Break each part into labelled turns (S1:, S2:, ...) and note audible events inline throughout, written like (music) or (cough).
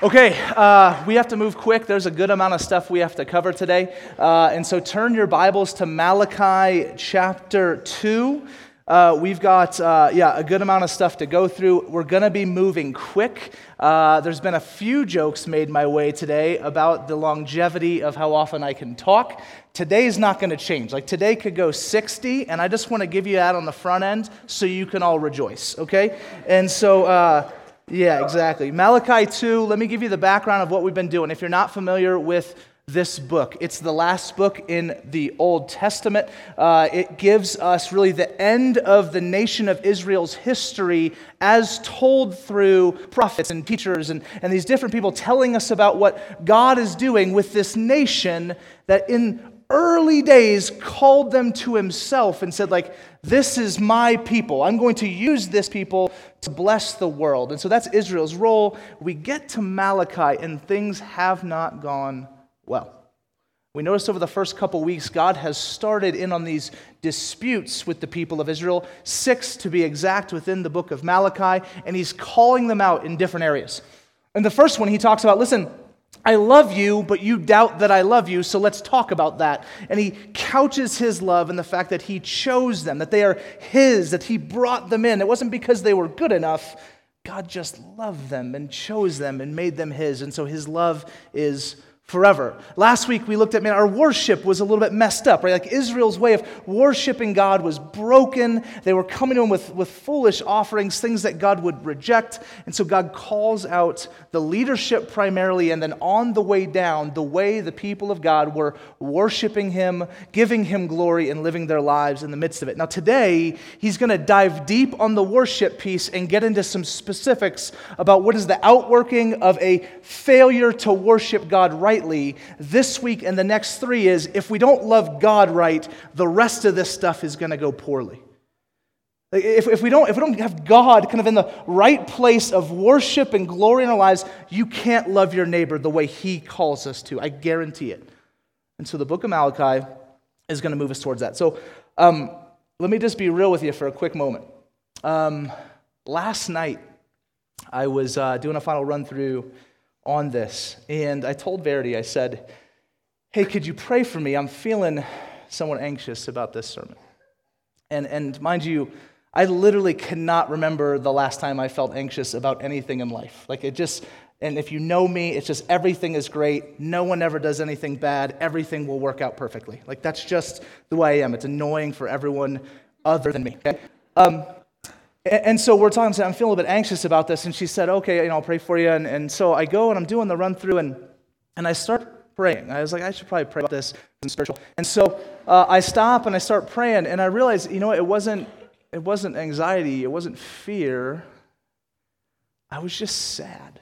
S1: Okay, uh, we have to move quick. There's a good amount of stuff we have to cover today. Uh, and so turn your Bibles to Malachi chapter 2. Uh, we've got, uh, yeah, a good amount of stuff to go through. We're going to be moving quick. Uh, there's been a few jokes made my way today about the longevity of how often I can talk. Today's not going to change. Like today could go 60, and I just want to give you that on the front end so you can all rejoice, okay? And so, uh, yeah, exactly. Malachi 2, let me give you the background of what we've been doing. If you're not familiar with this book, it's the last book in the Old Testament. Uh, it gives us really the end of the nation of Israel's history as told through prophets and teachers and, and these different people telling us about what God is doing with this nation that in early days called them to himself and said like this is my people i'm going to use this people to bless the world. And so that's israel's role. We get to malachi and things have not gone well. We noticed over the first couple weeks god has started in on these disputes with the people of israel six to be exact within the book of malachi and he's calling them out in different areas. And the first one he talks about listen I love you, but you doubt that I love you, so let's talk about that. And he couches his love in the fact that he chose them, that they are his, that he brought them in. It wasn't because they were good enough. God just loved them and chose them and made them his. And so his love is forever. Last week we looked at, man, our worship was a little bit messed up, right? Like Israel's way of worshiping God was broken. They were coming to him with, with foolish offerings, things that God would reject. And so God calls out the leadership primarily, and then on the way down, the way the people of God were worshiping him, giving him glory, and living their lives in the midst of it. Now, today, he's going to dive deep on the worship piece and get into some specifics about what is the outworking of a failure to worship God right rightly this week and the next three is if we don't love God right, the rest of this stuff is going to go poorly. If, if, we don't, if we don't have God kind of in the right place of worship and glory in our lives, you can't love your neighbor the way He calls us to. I guarantee it. And so the book of Malachi is going to move us towards that. So um, let me just be real with you for a quick moment. Um, last night, I was uh, doing a final run through on this. And I told Verity, I said, Hey, could you pray for me? I'm feeling somewhat anxious about this sermon. And, and mind you, I literally cannot remember the last time I felt anxious about anything in life. Like it just, and if you know me, it's just everything is great. No one ever does anything bad. Everything will work out perfectly. Like that's just the way I am. It's annoying for everyone other than me. Okay? Um, and so we're talking, I'm feeling a little bit anxious about this. And she said, okay, you know, I'll pray for you. And, and so I go and I'm doing the run through and, and I start praying. I was like, I should probably pray about this in spiritual. And so uh, I stop and I start praying and I realize, you know, it wasn't, it wasn't anxiety. It wasn't fear. I was just sad.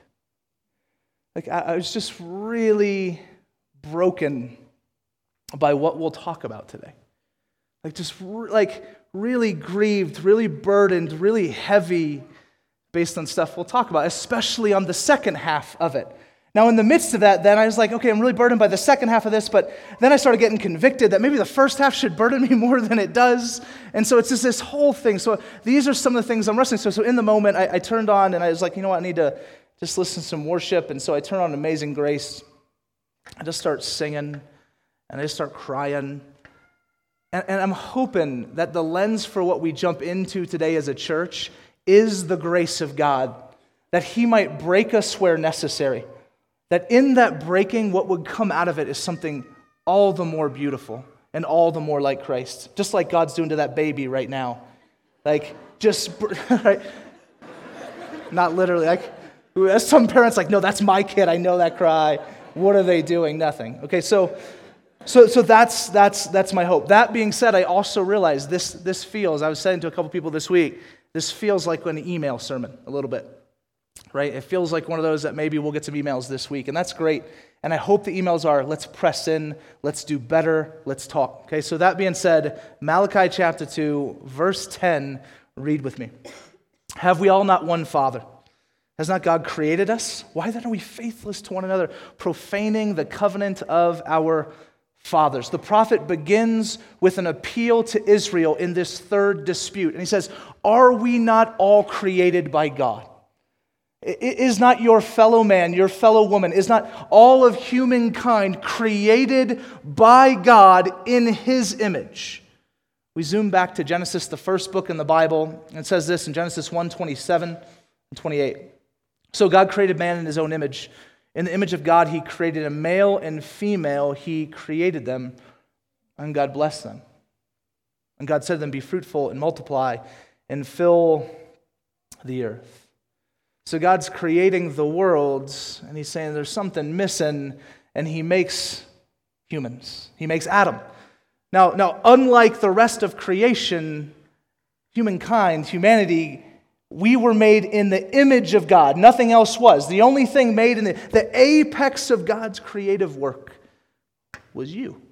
S1: Like I, I was just really broken by what we'll talk about today. Like just re- like really grieved, really burdened, really heavy based on stuff we'll talk about, especially on the second half of it. Now, in the midst of that, then I was like, okay, I'm really burdened by the second half of this, but then I started getting convicted that maybe the first half should burden me (laughs) more than it does. And so it's just this whole thing. So these are some of the things I'm wrestling. So, so in the moment, I, I turned on and I was like, you know what, I need to just listen to some worship. And so I turned on Amazing Grace. I just start singing and I just start crying. And, and I'm hoping that the lens for what we jump into today as a church is the grace of God, that He might break us where necessary. That in that breaking, what would come out of it is something all the more beautiful and all the more like Christ, just like God's doing to that baby right now. Like, just, (laughs) right? Not literally. Like, as some parents, like, no, that's my kid. I know that cry. What are they doing? Nothing. Okay, so so, so that's, that's, that's my hope. That being said, I also realize this, this feels, I was saying to a couple people this week, this feels like an email sermon a little bit, right? It feels like one of those that maybe we'll get some emails this week, and that's great. And I hope the emails are let's press in, let's do better, let's talk. Okay, so that being said, Malachi chapter 2, verse 10, read with me. Have we all not one Father? Has not God created us? Why then are we faithless to one another, profaning the covenant of our fathers. The prophet begins with an appeal to Israel in this third dispute. And he says, Are we not all created by God? Is not your fellow man, your fellow woman, is not all of humankind created by God in his image? We zoom back to Genesis, the first book in the Bible, and it says this in Genesis 1 27 and 28. So God created man in his own image. In the image of God, he created a male and female, he created them, and God blessed them. And God said to them, Be fruitful and multiply and fill the earth. So God's creating the worlds, and He's saying there's something missing, and He makes humans. He makes Adam. Now, now unlike the rest of creation, humankind, humanity, we were made in the image of God. Nothing else was. The only thing made in the, the apex of God's creative work was you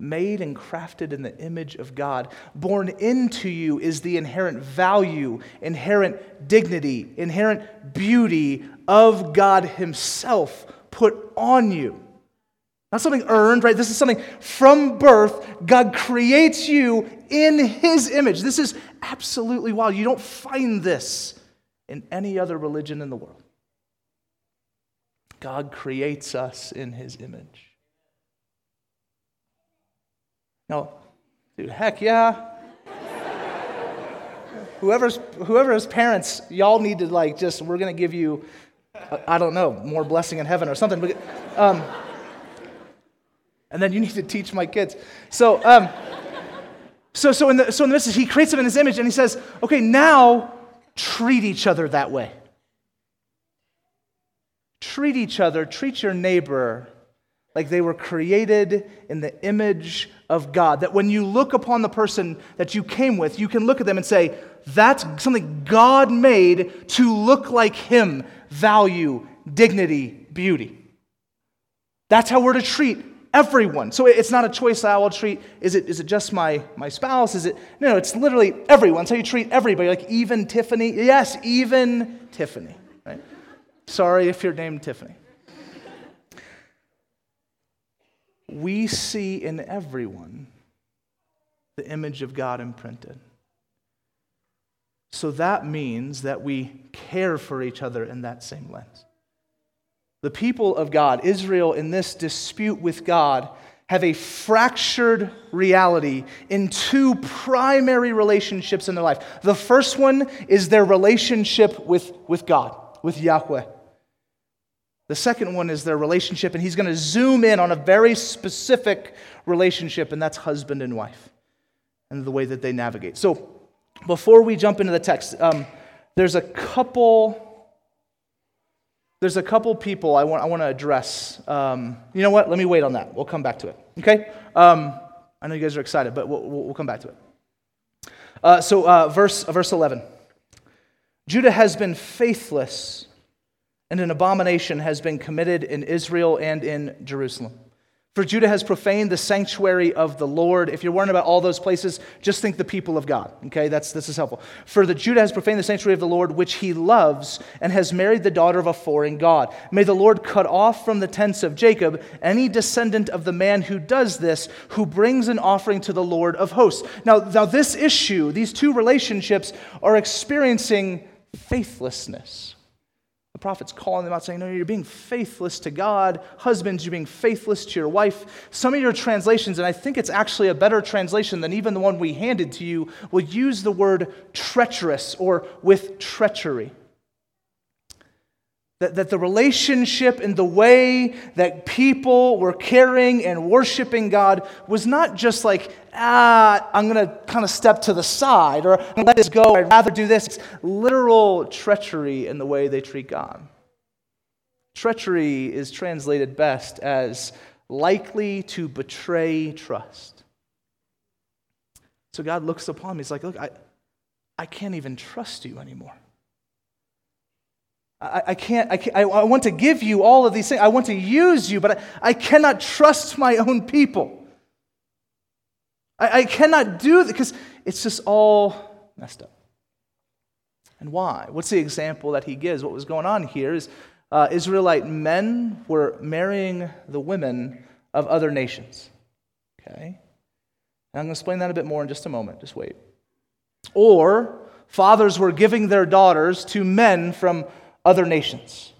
S1: made and crafted in the image of God. Born into you is the inherent value, inherent dignity, inherent beauty of God Himself put on you. Not something earned, right? This is something from birth. God creates you in His image. This is absolutely wild. You don't find this in any other religion in the world. God creates us in His image. No, dude, heck yeah. (laughs) Whoever's, whoever's parents, y'all need to like just, we're going to give you, I don't know, more blessing in heaven or something. Um, and then you need to teach my kids. So, um, so, so, in the, so in the message, he creates them in his image and he says, okay, now treat each other that way. Treat each other, treat your neighbor like they were created in the image of God. That when you look upon the person that you came with, you can look at them and say, that's something God made to look like Him value, dignity, beauty. That's how we're to treat everyone. So it's not a choice I will treat. Is it, is it just my, my spouse? Is it? No, it's literally everyone. How you treat everybody. Like even Tiffany. Yes, even Tiffany. Right? Sorry if you're named Tiffany. we see in everyone the image of God imprinted. So that means that we care for each other in that same lens. The people of God, Israel, in this dispute with God, have a fractured reality in two primary relationships in their life. The first one is their relationship with, with God, with Yahweh. The second one is their relationship, and he's going to zoom in on a very specific relationship, and that's husband and wife and the way that they navigate. So, before we jump into the text, um, there's a couple. There's a couple people I want, I want to address. Um, you know what? Let me wait on that. We'll come back to it. Okay? Um, I know you guys are excited, but we'll, we'll come back to it. Uh, so, uh, verse, verse 11 Judah has been faithless and an abomination has been committed in Israel and in Jerusalem. For Judah has profaned the sanctuary of the Lord. If you're worrying about all those places, just think the people of God. Okay, that's this is helpful. For the Judah has profaned the sanctuary of the Lord, which he loves, and has married the daughter of a foreign God. May the Lord cut off from the tents of Jacob any descendant of the man who does this, who brings an offering to the Lord of hosts. Now, now this issue, these two relationships, are experiencing faithlessness. The prophet's calling them out, saying, No, you're being faithless to God. Husbands, you're being faithless to your wife. Some of your translations, and I think it's actually a better translation than even the one we handed to you, will use the word treacherous or with treachery. That, that the relationship and the way that people were caring and worshiping God was not just like, ah, I'm going to kind of step to the side or let this go. I'd rather do this. It's literal treachery in the way they treat God. Treachery is translated best as likely to betray trust. So God looks upon me. He's like, look, I, I can't even trust you anymore. I, I can't, I, can't I, I, want to give you all of these things. I want to use you, but I, I cannot trust my own people. I, cannot do that because it's just all messed up. And why? What's the example that he gives? What was going on here is uh, Israelite men were marrying the women of other nations. Okay? And I'm going to explain that a bit more in just a moment. Just wait. Or Fathers were giving their daughters to men from other nations.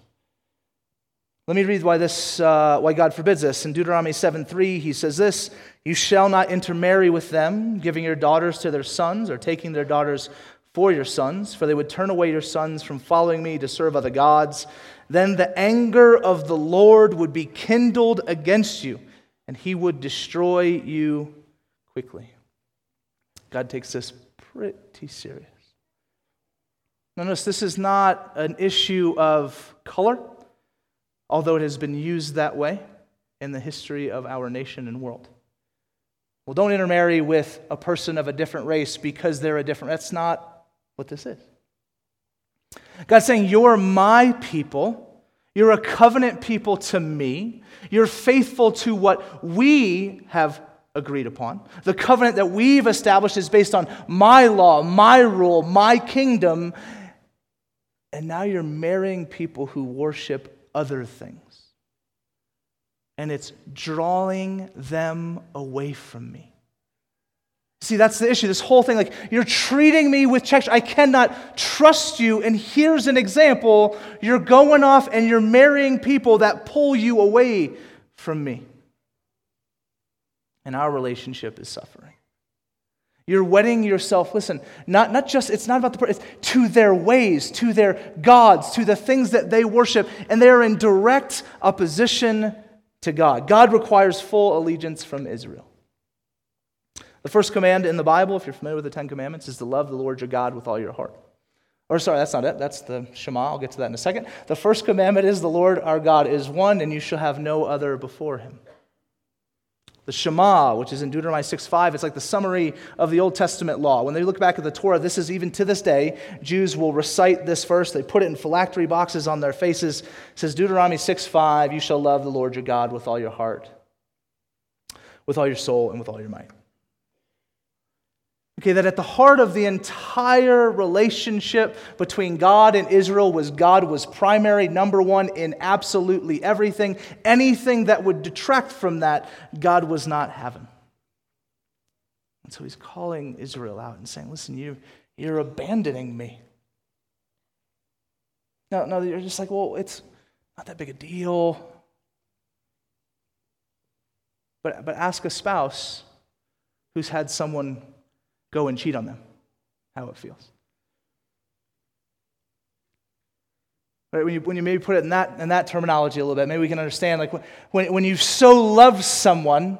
S1: Let me read why, this, uh, why God forbids this. In Deuteronomy 7 3, he says this You shall not intermarry with them, giving your daughters to their sons or taking their daughters for your sons, for they would turn away your sons from following me to serve other gods. Then the anger of the Lord would be kindled against you, and he would destroy you quickly. God takes this pretty serious. Notice this is not an issue of color although it has been used that way in the history of our nation and world. Well, don't intermarry with a person of a different race because they're a different. That's not what this is. God's saying, You're my people. You're a covenant people to me. You're faithful to what we have agreed upon. The covenant that we've established is based on my law, my rule, my kingdom. And now you're marrying people who worship other things. And it's drawing them away from me. See, that's the issue. This whole thing, like, you're treating me with checks. I cannot trust you. And here's an example you're going off and you're marrying people that pull you away from me. And our relationship is suffering. You're wedding yourself, listen, not, not just, it's not about the it's to their ways, to their gods, to the things that they worship, and they are in direct opposition to God. God requires full allegiance from Israel. The first command in the Bible, if you're familiar with the Ten Commandments, is to love the Lord your God with all your heart. Or, sorry, that's not it. That's the Shema. I'll get to that in a second. The first commandment is the Lord our God is one, and you shall have no other before him. The Shema, which is in Deuteronomy 6 5, it's like the summary of the Old Testament law. When they look back at the Torah, this is even to this day, Jews will recite this verse. They put it in phylactery boxes on their faces. It says, Deuteronomy 6 5, you shall love the Lord your God with all your heart, with all your soul, and with all your might. Okay, that at the heart of the entire relationship between God and Israel was God was primary, number one in absolutely everything. Anything that would detract from that, God was not having. And so he's calling Israel out and saying, Listen, you, you're abandoning me. No, no, you're just like, well, it's not that big a deal. But, but ask a spouse who's had someone go and cheat on them, how it feels. Right, when, you, when you maybe put it in that, in that terminology a little bit, maybe we can understand like when, when you so love someone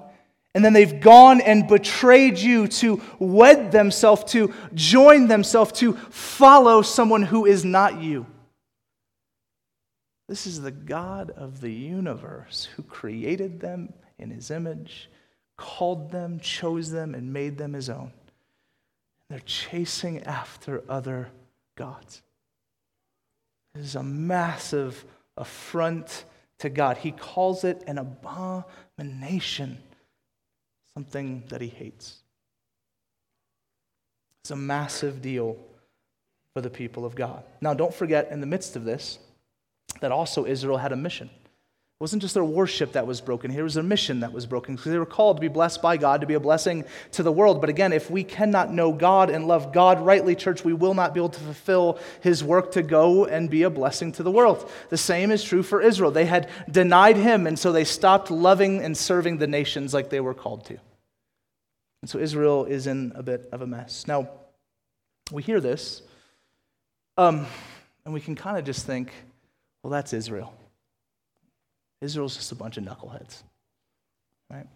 S1: and then they've gone and betrayed you to wed themselves, to join themselves, to follow someone who is not you. This is the God of the universe who created them in his image, called them, chose them, and made them his own. They're chasing after other gods. This is a massive affront to God. He calls it an abomination, something that he hates. It's a massive deal for the people of God. Now, don't forget, in the midst of this, that also Israel had a mission. It wasn't just their worship that was broken here, it was their mission that was broken because they were called to be blessed by God, to be a blessing to the world. But again, if we cannot know God and love God rightly, church, we will not be able to fulfill His work to go and be a blessing to the world. The same is true for Israel. They had denied Him, and so they stopped loving and serving the nations like they were called to. And so Israel is in a bit of a mess. Now, we hear this, um, and we can kind of just think, well, that's Israel. Israel's just a bunch of knuckleheads. Right?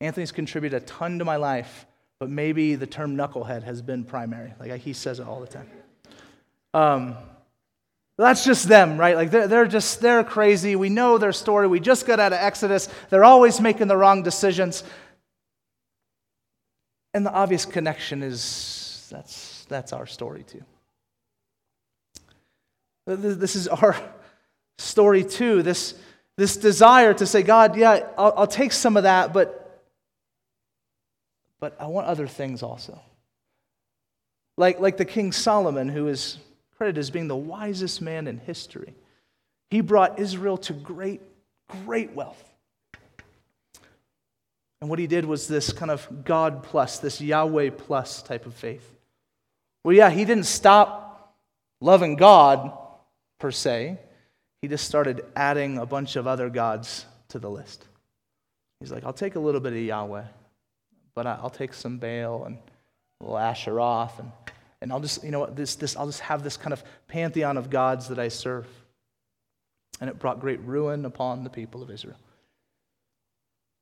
S1: Anthony's contributed a ton to my life, but maybe the term knucklehead has been primary. Like he says it all the time. Um, that's just them, right? Like they're, they're just, they're crazy. We know their story. We just got out of Exodus. They're always making the wrong decisions. And the obvious connection is that's, that's our story too. This is our story too. This, this desire to say, God, yeah, I'll, I'll take some of that, but, but I want other things also. Like, like the King Solomon, who is credited as being the wisest man in history. He brought Israel to great, great wealth. And what he did was this kind of God plus, this Yahweh plus type of faith. Well, yeah, he didn't stop loving God per se. He just started adding a bunch of other gods to the list. He's like, I'll take a little bit of Yahweh, but I'll take some Baal and a little Asheroth, and, and I'll just, you know what, this, this, I'll just have this kind of pantheon of gods that I serve. And it brought great ruin upon the people of Israel.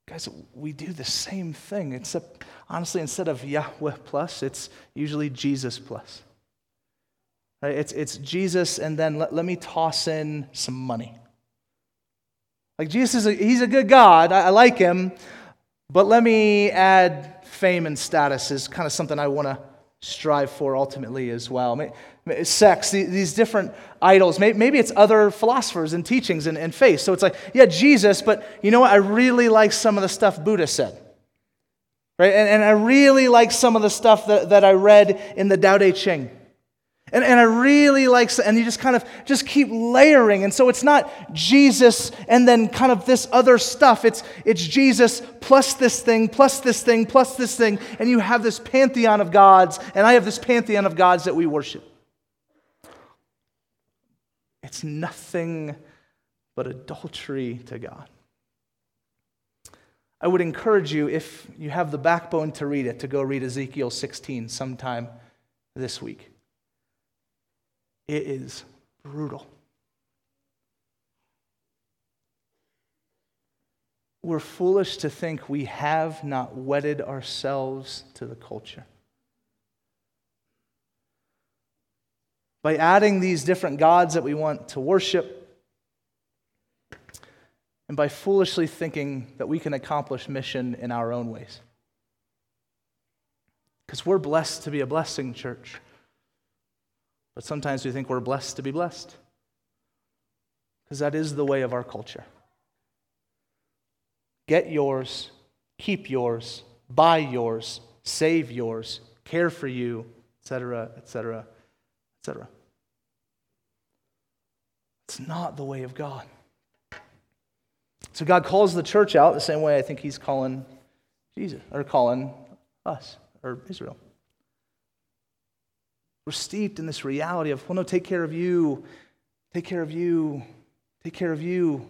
S1: Guys, we do the same thing, except honestly, instead of Yahweh plus, it's usually Jesus plus. It's, it's Jesus, and then let, let me toss in some money. Like Jesus is a, he's a good God. I, I like him, but let me add fame and status is kind of something I want to strive for ultimately as well. Sex, these different idols. Maybe it's other philosophers and teachings and, and faith. So it's like, yeah, Jesus, but you know what? I really like some of the stuff Buddha said. Right? And, and I really like some of the stuff that, that I read in the Tao Te Ching. And, and I really like, and you just kind of just keep layering. And so it's not Jesus and then kind of this other stuff. It's, it's Jesus plus this thing, plus this thing, plus this thing. And you have this pantheon of gods, and I have this pantheon of gods that we worship. It's nothing but adultery to God. I would encourage you, if you have the backbone to read it, to go read Ezekiel 16 sometime this week. It is brutal. We're foolish to think we have not wedded ourselves to the culture. By adding these different gods that we want to worship, and by foolishly thinking that we can accomplish mission in our own ways. Because we're blessed to be a blessing, church. But sometimes we think we're blessed to be blessed. Because that is the way of our culture. Get yours, keep yours, buy yours, save yours, care for you, etc., etc., etc. It's not the way of God. So God calls the church out the same way I think He's calling Jesus, or calling us, or Israel. We're steeped in this reality of, well, no, take care of you, take care of you, take care of you.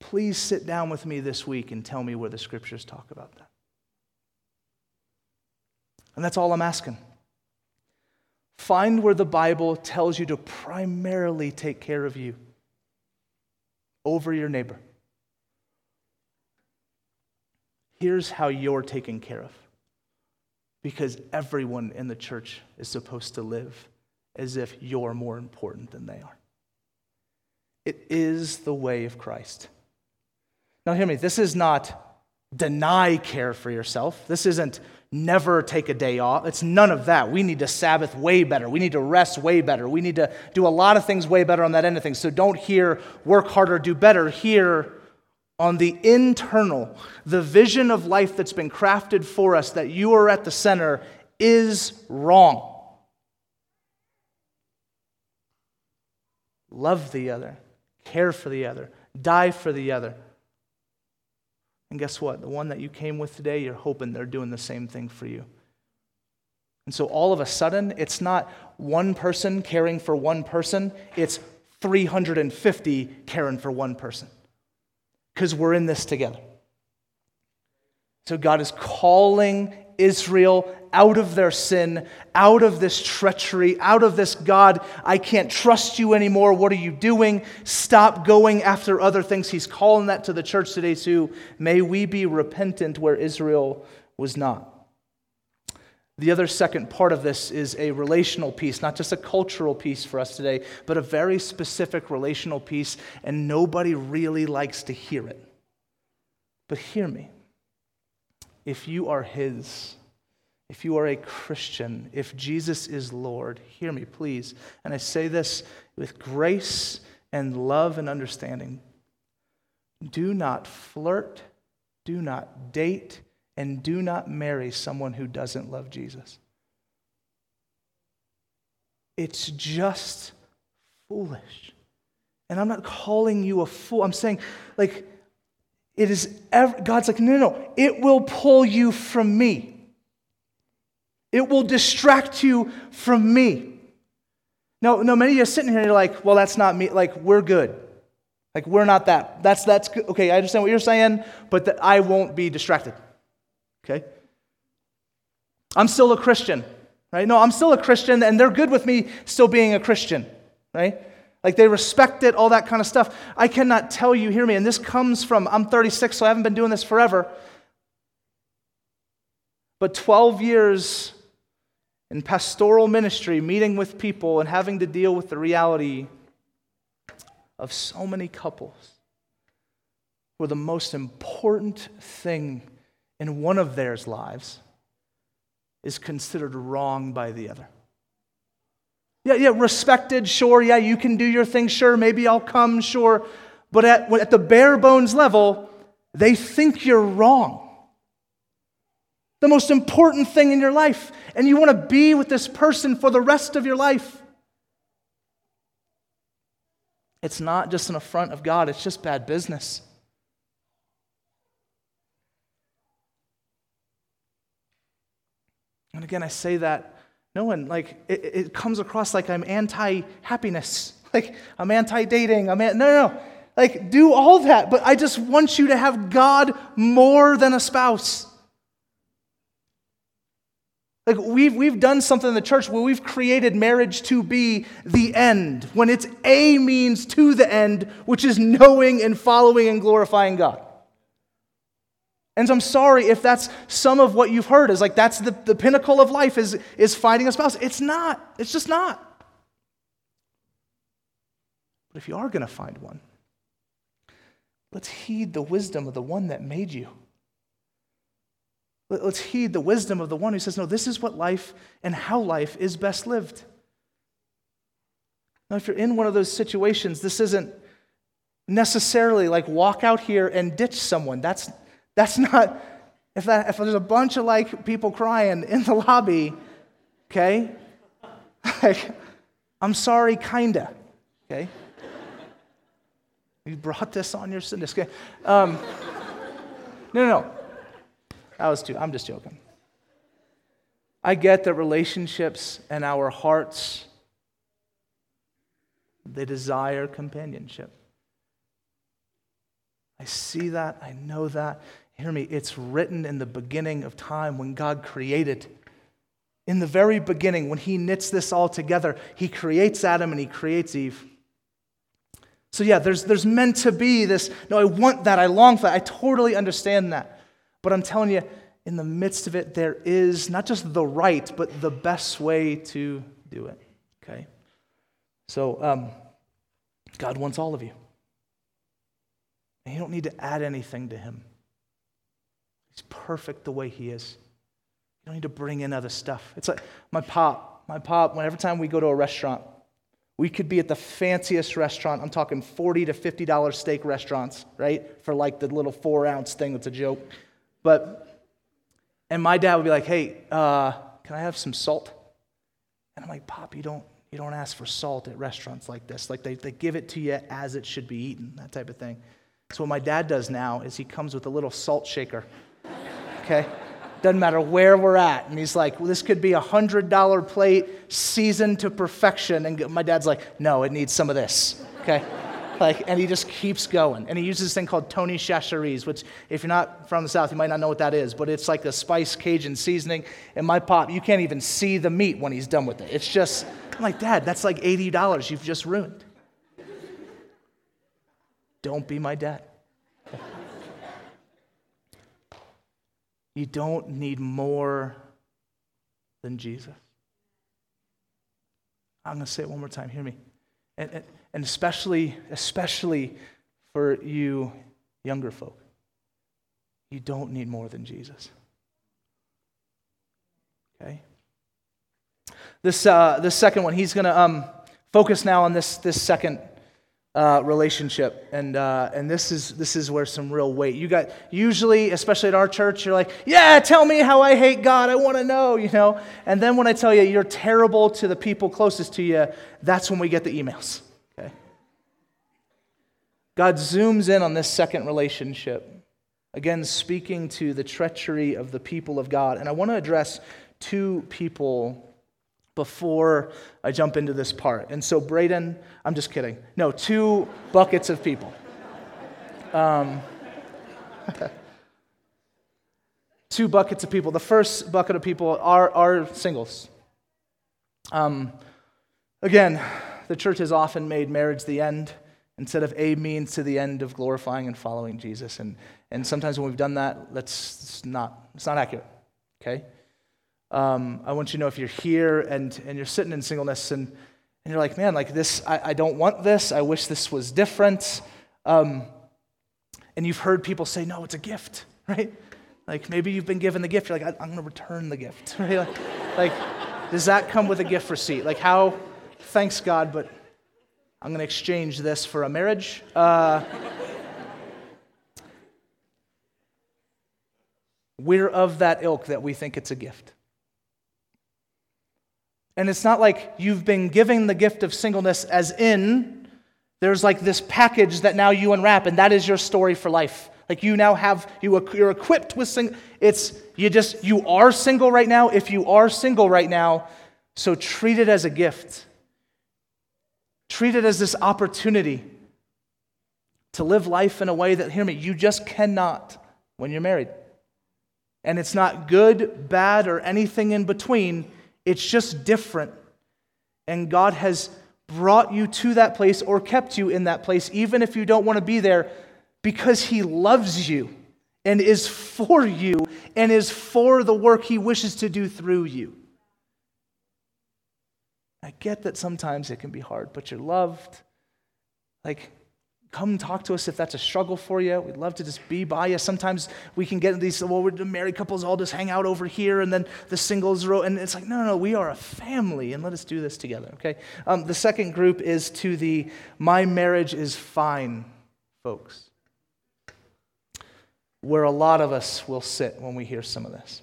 S1: Please sit down with me this week and tell me where the scriptures talk about that. And that's all I'm asking. Find where the Bible tells you to primarily take care of you over your neighbor. Here's how you're taken care of because everyone in the church is supposed to live as if you're more important than they are. It is the way of Christ. Now, hear me, this is not deny care for yourself. This isn't never take a day off. It's none of that. We need to Sabbath way better. We need to rest way better. We need to do a lot of things way better on that end of things. So don't hear work harder, do better. Hear on the internal, the vision of life that's been crafted for us, that you are at the center, is wrong. Love the other, care for the other, die for the other. And guess what? The one that you came with today, you're hoping they're doing the same thing for you. And so all of a sudden, it's not one person caring for one person, it's 350 caring for one person because we're in this together. So God is calling Israel out of their sin, out of this treachery, out of this God, I can't trust you anymore. What are you doing? Stop going after other things. He's calling that to the church today, too. May we be repentant where Israel was not. The other second part of this is a relational piece, not just a cultural piece for us today, but a very specific relational piece, and nobody really likes to hear it. But hear me. If you are His, if you are a Christian, if Jesus is Lord, hear me, please. And I say this with grace and love and understanding. Do not flirt, do not date, and do not marry someone who doesn't love Jesus. It's just foolish. And I'm not calling you a fool. I'm saying, like, it is, God's like, no, no, no, it will pull you from me. It will distract you from me. No, no, many of you are sitting here and you're like, well, that's not me. Like, we're good. Like, we're not that. That's, that's good. Okay, I understand what you're saying, but that I won't be distracted. Okay? I'm still a Christian, right? No, I'm still a Christian, and they're good with me still being a Christian, right? Like they respect it, all that kind of stuff. I cannot tell you, hear me, and this comes from, I'm 36, so I haven't been doing this forever. But 12 years in pastoral ministry, meeting with people and having to deal with the reality of so many couples where the most important thing in one of their lives is considered wrong by the other. Yeah, yeah, respected, sure. Yeah, you can do your thing, sure. Maybe I'll come, sure. But at, at the bare bones level, they think you're wrong. The most important thing in your life. And you want to be with this person for the rest of your life. It's not just an affront of God, it's just bad business. And again, I say that no one, like, it, it comes across like I'm anti happiness. (laughs) Like, I'm anti dating. I'm an, no, no, no. Like, do all that, but I just want you to have God more than a spouse. Like, we've, we've done something in the church where we've created marriage to be the end, when it's a means to the end, which is knowing and following and glorifying God. And so I'm sorry if that's some of what you've heard is like that's the, the pinnacle of life is, is finding a spouse. It's not. It's just not. But if you are going to find one, let's heed the wisdom of the one that made you. Let's heed the wisdom of the one who says, no, this is what life and how life is best lived. Now, if you're in one of those situations, this isn't necessarily like walk out here and ditch someone. That's that's not, if, that, if there's a bunch of like people crying in the lobby, okay, like, I'm sorry, kinda, okay? You brought this on your. Okay? Um, no, no, no. That was too, I'm just joking. I get that relationships and our hearts, they desire companionship. I see that. I know that. Hear me, it's written in the beginning of time when God created. In the very beginning, when He knits this all together, He creates Adam and He creates Eve. So, yeah, there's, there's meant to be this. No, I want that. I long for that. I totally understand that. But I'm telling you, in the midst of it, there is not just the right, but the best way to do it. Okay? So, um, God wants all of you. And you don't need to add anything to Him. He's perfect the way he is. You don't need to bring in other stuff. It's like my pop. My pop, whenever time we go to a restaurant, we could be at the fanciest restaurant. I'm talking 40 to $50 steak restaurants, right? For like the little four ounce thing that's a joke. But, and my dad would be like, hey, uh, can I have some salt? And I'm like, Pop, you don't, you don't ask for salt at restaurants like this. Like they, they give it to you as it should be eaten, that type of thing. So what my dad does now is he comes with a little salt shaker okay? Doesn't matter where we're at. And he's like, well, this could be a $100 plate, seasoned to perfection. And my dad's like, no, it needs some of this, okay? like, and he just keeps going. And he uses this thing called Tony Chachere's, which, if you're not from the South, you might not know what that is, but it's like a spice Cajun seasoning. And my pop, you can't even see the meat when he's done with it. It's just, I'm like, Dad, that's like $80 you've just ruined. Don't be my dad. You don't need more than Jesus. I'm going to say it one more time. Hear me. And, and, and especially, especially for you younger folk, you don't need more than Jesus. Okay? This, uh, this second one, he's going to um, focus now on this, this second uh, relationship, and uh, and this is this is where some real weight. You got usually, especially at our church, you're like, yeah, tell me how I hate God. I want to know, you know. And then when I tell you you're terrible to the people closest to you, that's when we get the emails. Okay. God zooms in on this second relationship, again speaking to the treachery of the people of God, and I want to address two people before I jump into this part. And so, Braden, I'm just kidding. No, two buckets of people. Um, (laughs) two buckets of people. The first bucket of people are, are singles. Um, again, the church has often made marriage the end instead of a means to the end of glorifying and following Jesus. And, and sometimes when we've done that, that's not, it's not accurate, okay? Um, I want you to know if you're here and, and you're sitting in singleness and, and you're like, man, like this, I, I don't want this. I wish this was different. Um, and you've heard people say, no, it's a gift, (laughs) right? Like maybe you've been given the gift. You're like, I'm going to return the gift, (laughs) right? Like, like, does that come with a gift receipt? Like, how, thanks God, but I'm going to exchange this for a marriage. Uh, we're of that ilk that we think it's a gift. And it's not like you've been given the gift of singleness as in there's like this package that now you unwrap and that is your story for life. Like you now have you you're equipped with sing it's you just you are single right now if you are single right now so treat it as a gift. Treat it as this opportunity to live life in a way that hear me you just cannot when you're married. And it's not good, bad or anything in between it's just different. And God has brought you to that place or kept you in that place, even if you don't want to be there, because He loves you and is for you and is for the work He wishes to do through you. I get that sometimes it can be hard, but you're loved. Like, come talk to us if that's a struggle for you. We'd love to just be by you. Sometimes we can get these, well, we're the married couples all just hang out over here, and then the singles row. And it's like, no, no, no, we are a family, and let us do this together, okay? Um, the second group is to the my marriage is fine folks, where a lot of us will sit when we hear some of this.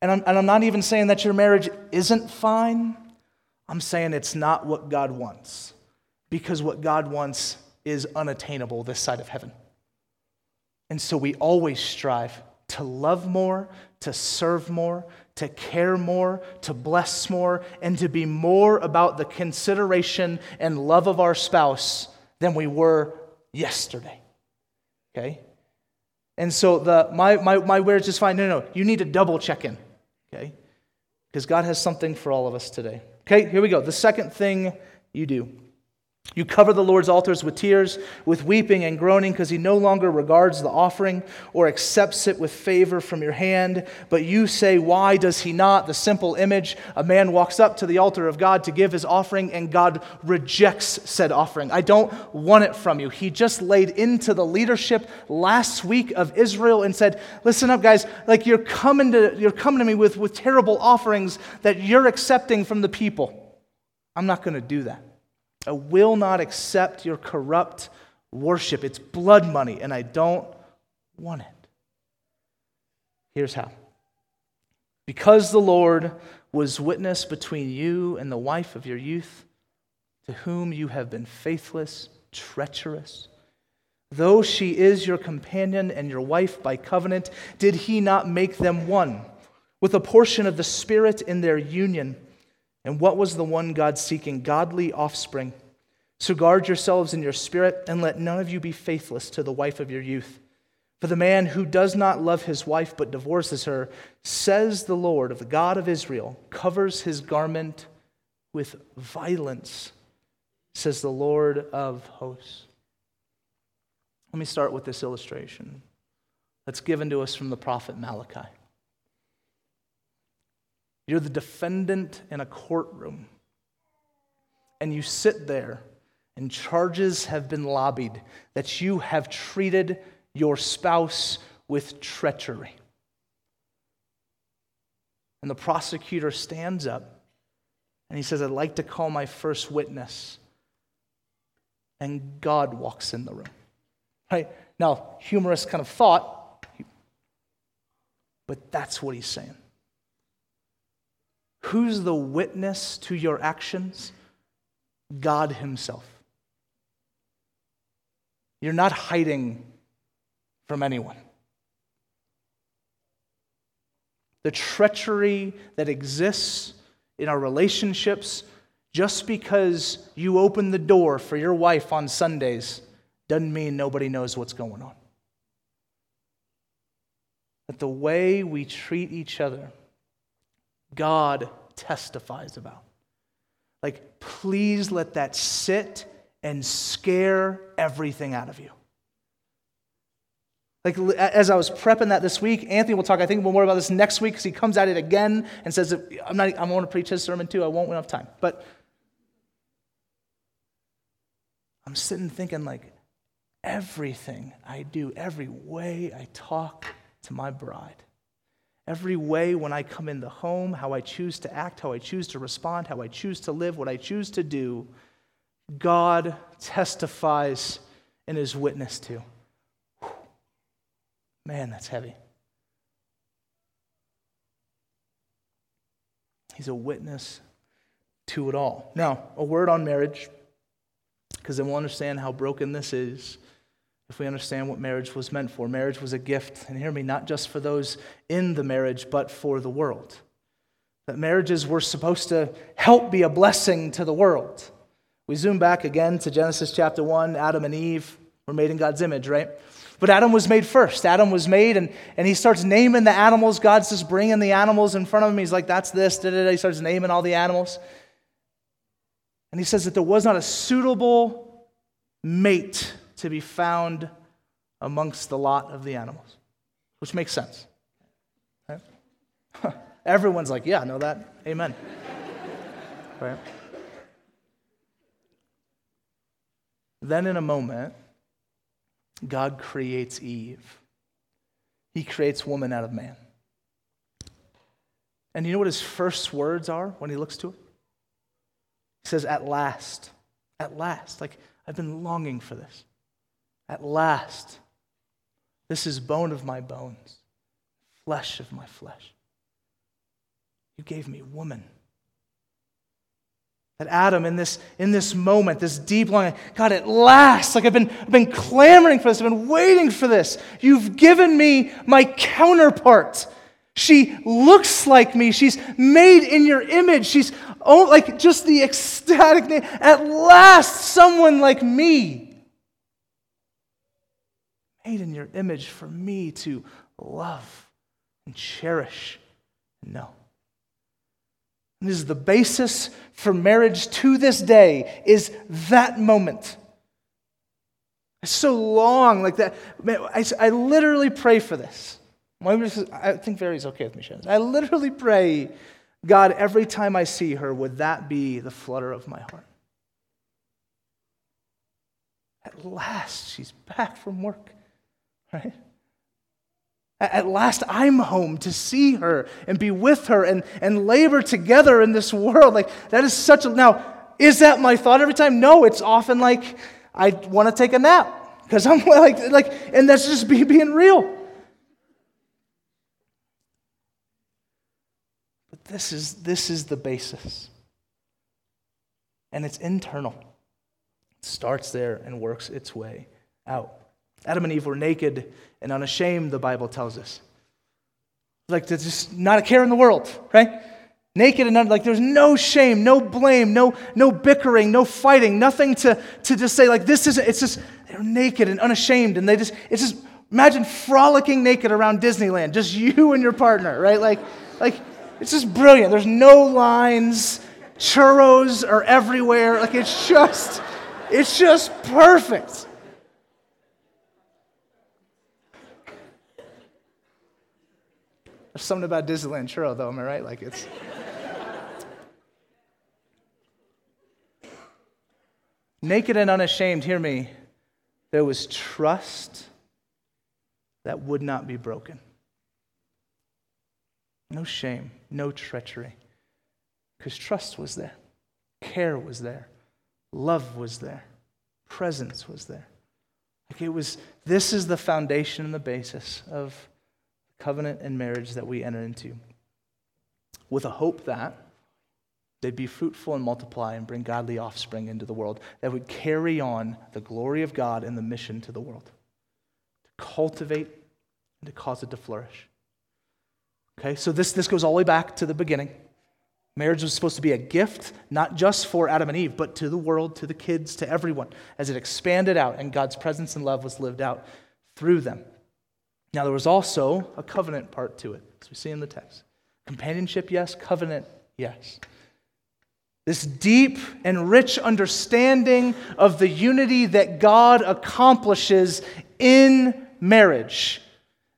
S1: And I'm, and I'm not even saying that your marriage isn't fine, I'm saying it's not what God wants. Because what God wants is unattainable this side of heaven. And so we always strive to love more, to serve more, to care more, to bless more, and to be more about the consideration and love of our spouse than we were yesterday. Okay? And so the my my my where is just fine. No, no, no. You need to double check in. Okay? Because God has something for all of us today. Okay, here we go. The second thing you do. You cover the Lord's altars with tears, with weeping and groaning, because he no longer regards the offering or accepts it with favor from your hand. But you say, Why does he not? The simple image a man walks up to the altar of God to give his offering, and God rejects said offering. I don't want it from you. He just laid into the leadership last week of Israel and said, Listen up, guys, like you're coming to, you're coming to me with, with terrible offerings that you're accepting from the people. I'm not going to do that. I will not accept your corrupt worship. It's blood money, and I don't want it. Here's how because the Lord was witness between you and the wife of your youth, to whom you have been faithless, treacherous. Though she is your companion and your wife by covenant, did he not make them one with a portion of the Spirit in their union? And what was the one God seeking? Godly offspring. So guard yourselves in your spirit, and let none of you be faithless to the wife of your youth. For the man who does not love his wife but divorces her, says the Lord of the God of Israel, covers his garment with violence, says the Lord of hosts. Let me start with this illustration that's given to us from the prophet Malachi. You're the defendant in a courtroom, and you sit there, and charges have been lobbied that you have treated your spouse with treachery. And the prosecutor stands up and he says, I'd like to call my first witness. And God walks in the room. Right? Now, humorous kind of thought, but that's what he's saying. Who's the witness to your actions? God Himself. You're not hiding from anyone. the treachery that exists in our relationships just because you open the door for your wife on Sundays doesn't mean nobody knows what's going on. That the way we treat each other, God testifies about. Like, please let that sit and scare everything out of you. Like, as I was prepping that this week, Anthony will talk, I think, more about this next week because he comes at it again and says, I'm not, I want to preach his sermon too. I won't have time. But I'm sitting thinking, like, everything I do, every way I talk to my bride, every way when I come in the home, how I choose to act, how I choose to respond, how I choose to live, what I choose to do, God testifies and is witness to. Man, that's heavy. He's a witness to it all. Now, a word on marriage, because then we'll understand how broken this is if we understand what marriage was meant for. Marriage was a gift, and hear me, not just for those in the marriage, but for the world. That marriages were supposed to help be a blessing to the world. We zoom back again to Genesis chapter 1, Adam and Eve were made in God's image, right? But Adam was made first. Adam was made, and, and he starts naming the animals. God's just bringing the animals in front of him. He's like, that's this. Da, da, da. He starts naming all the animals. And he says that there was not a suitable mate to be found amongst the lot of the animals, which makes sense. Right? (laughs) Everyone's like, yeah, I know that. Amen. (laughs) right? Then, in a moment, God creates Eve. He creates woman out of man. And you know what his first words are when he looks to it? He says, At last. At last. Like, I've been longing for this. At last. This is bone of my bones, flesh of my flesh. You gave me woman. That Adam, in this, in this moment, this deep longing, God, at last, like I've been, I've been clamoring for this, I've been waiting for this. You've given me my counterpart. She looks like me. She's made in your image. She's oh, like just the ecstatic name. At last, someone like me. Made in your image for me to love and cherish and know. And this is the basis for marriage to this day is that moment. It's so long, like that. Man, I, I literally pray for this. I think Vary's okay with me sharing this. I literally pray, God, every time I see her, would that be the flutter of my heart? At last, she's back from work, right? At last, I'm home to see her and be with her and, and labor together in this world. Like, that is such a. Now, is that my thought every time? No, it's often like, I want to take a nap because I'm (laughs) like, like, and that's just be, being real. But this is, this is the basis. And it's internal. It starts there and works its way out. Adam and Eve were naked and unashamed, the Bible tells us. Like, there's just not a care in the world, right? Naked and un- like, there's no shame, no blame, no, no bickering, no fighting, nothing to, to just say, like, this isn't, it's just, they're naked and unashamed. And they just, it's just, imagine frolicking naked around Disneyland, just you and your partner, right? Like, like, it's just brilliant. There's no lines, churros are everywhere. Like, it's just, it's just perfect. Something about Disneyland churro, though, am I right? Like it's. Naked and unashamed, hear me, there was trust that would not be broken. No shame, no treachery, because trust was there, care was there, love was there, presence was there. Like it was, this is the foundation and the basis of covenant and marriage that we enter into with a hope that they'd be fruitful and multiply and bring godly offspring into the world that would carry on the glory of God and the mission to the world, to cultivate and to cause it to flourish. Okay, so this, this goes all the way back to the beginning. Marriage was supposed to be a gift, not just for Adam and Eve, but to the world, to the kids, to everyone, as it expanded out and God's presence and love was lived out through them. Now, there was also a covenant part to it, as we see in the text. Companionship, yes. Covenant, yes. This deep and rich understanding of the unity that God accomplishes in marriage.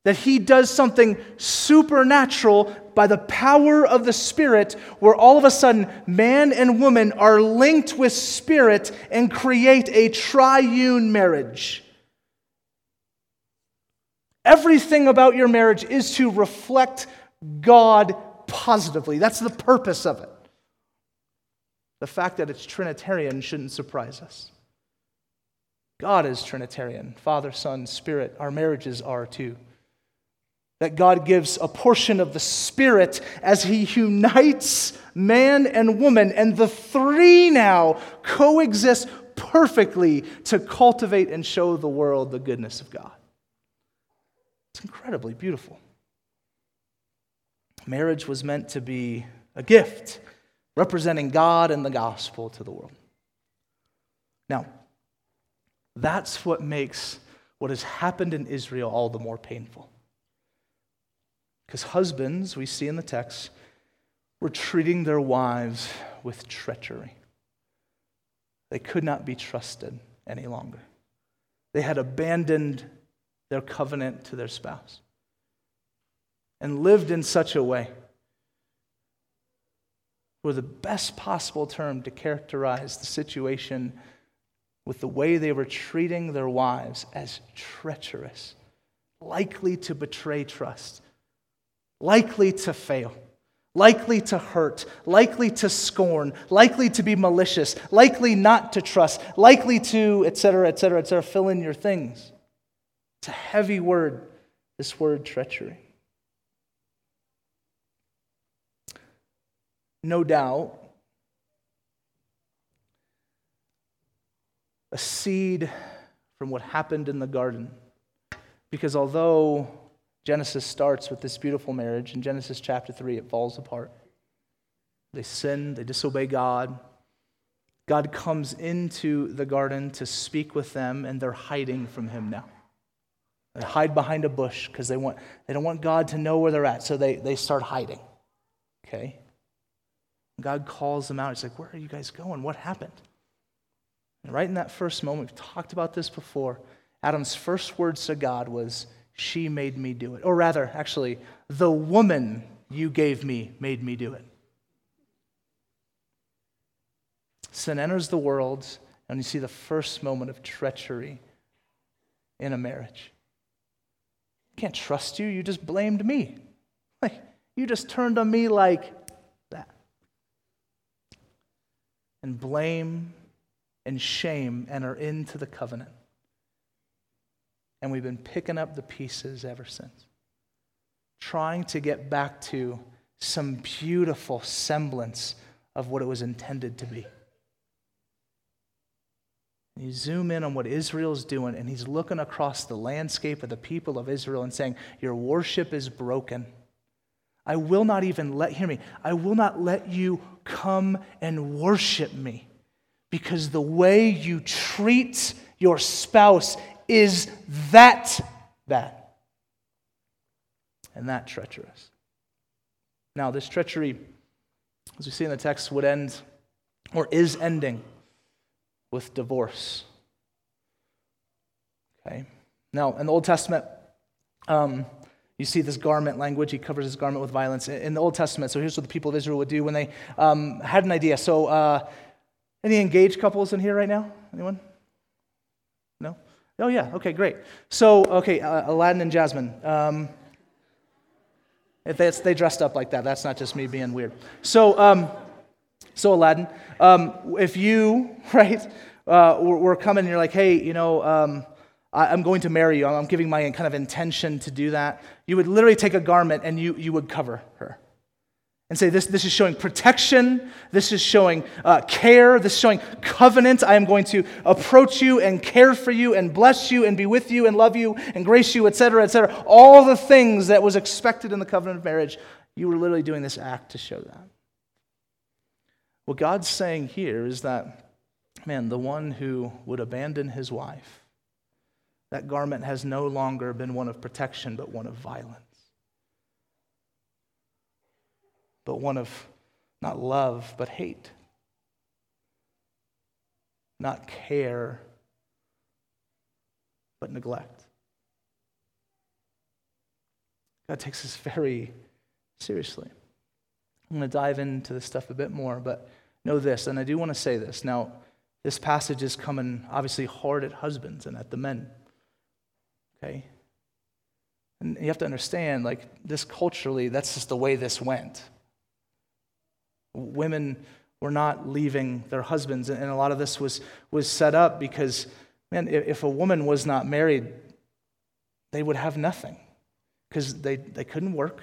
S1: That He does something supernatural by the power of the Spirit, where all of a sudden man and woman are linked with Spirit and create a triune marriage. Everything about your marriage is to reflect God positively. That's the purpose of it. The fact that it's Trinitarian shouldn't surprise us. God is Trinitarian Father, Son, Spirit. Our marriages are too. That God gives a portion of the Spirit as He unites man and woman, and the three now coexist perfectly to cultivate and show the world the goodness of God. It's incredibly beautiful. Marriage was meant to be a gift representing God and the gospel to the world. Now, that's what makes what has happened in Israel all the more painful. Because husbands, we see in the text, were treating their wives with treachery. They could not be trusted any longer. They had abandoned their covenant to their spouse and lived in such a way were the best possible term to characterize the situation with the way they were treating their wives as treacherous, likely to betray trust, likely to fail, likely to hurt, likely to scorn, likely to be malicious, likely not to trust, likely to, etc., etc., etc. Fill in your things. It's a heavy word, this word treachery. No doubt, a seed from what happened in the garden. Because although Genesis starts with this beautiful marriage, in Genesis chapter 3, it falls apart. They sin, they disobey God. God comes into the garden to speak with them, and they're hiding from him now. They hide behind a bush because they, want, they don't want God to know where they're at, so they, they start hiding. Okay? God calls them out. He's like, Where are you guys going? What happened? And right in that first moment, we've talked about this before. Adam's first words to God was, She made me do it. Or rather, actually, the woman you gave me made me do it. Sin enters the world, and you see the first moment of treachery in a marriage can't trust you. You just blamed me. (laughs) Like, you just turned on me like that. And blame and shame enter into the covenant. And we've been picking up the pieces ever since, trying to get back to some beautiful semblance of what it was intended to be. You zoom in on what Israel's doing, and he's looking across the landscape of the people of Israel and saying, Your worship is broken. I will not even let, hear me, I will not let you come and worship me because the way you treat your spouse is that bad and that treacherous. Now, this treachery, as we see in the text, would end or is ending with divorce. Okay? Now, in the Old Testament, um, you see this garment language. He covers his garment with violence. In the Old Testament, so here's what the people of Israel would do when they um, had an idea. So, uh, any engaged couples in here right now? Anyone? No? Oh, yeah. Okay, great. So, okay, uh, Aladdin and Jasmine. Um, if they, they dressed up like that, that's not just me being weird. So, um, so, Aladdin, um, if you, (laughs) right, uh, were, coming and you're like, hey, you know, um, I, am going to marry you, I'm giving my kind of intention to do that, you would literally take a garment and you, you would cover her. and say, This, this is showing protection, this is showing uh, care, this is showing covenant. I am going to approach you and care for you and bless you and be with you and love you and grace you, etc., etc. All the things that was expected in the covenant of marriage, you were literally doing this act to show that. What God's saying here is that, man, the one who would abandon his wife, that garment has no longer been one of protection, but one of violence. but one of not love, but hate. Not care, but neglect. God takes this very seriously. I'm going to dive into this stuff a bit more, but know this, and I do want to say this. Now, this passage is coming obviously hard at husbands and at the men. Okay? And you have to understand, like, this culturally, that's just the way this went. Women were not leaving their husbands, and a lot of this was, was set up because, man, if a woman was not married, they would have nothing because they, they couldn't work.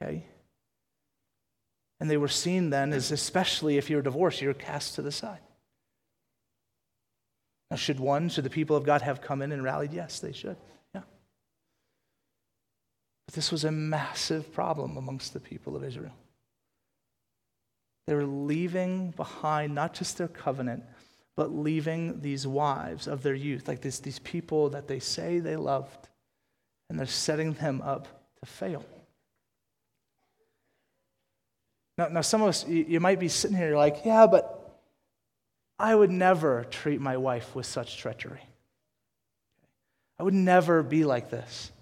S1: Okay? And they were seen then as, especially if you're divorced, you're cast to the side. Now, should one, should the people of God have come in and rallied? Yes, they should. Yeah. But this was a massive problem amongst the people of Israel. They were leaving behind not just their covenant, but leaving these wives of their youth, like this, these people that they say they loved, and they're setting them up to fail. Now, now some of us, you, you might be sitting here like, yeah, but I would never treat my wife with such treachery. I would never be like this.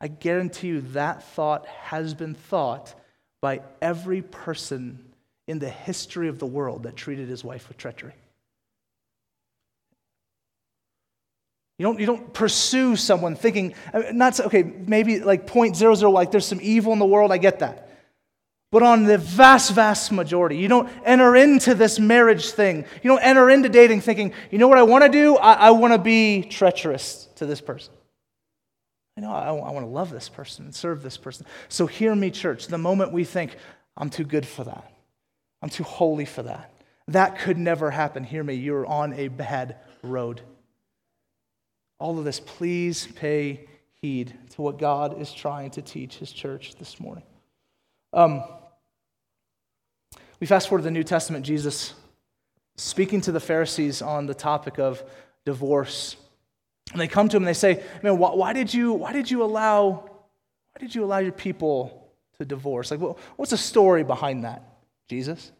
S1: I guarantee you that thought has been thought by every person in the history of the world that treated his wife with treachery. You don't, you don't pursue someone thinking, not, okay, maybe like point zero zero, like there's some evil in the world, I get that. But on the vast, vast majority, you don't enter into this marriage thing. You don't enter into dating thinking, you know what I want to do? I, I want to be treacherous to this person. I know I, I want to love this person and serve this person. So hear me, church. The moment we think, I'm too good for that, I'm too holy for that, that could never happen. Hear me, you're on a bad road. All of this, please pay heed to what God is trying to teach his church this morning. Um, we fast forward to the New Testament, Jesus speaking to the Pharisees on the topic of divorce and they come to him and they say, Man, why, why, did you, why did you allow why did you allow your people to divorce? Like, what's the story behind that, Jesus?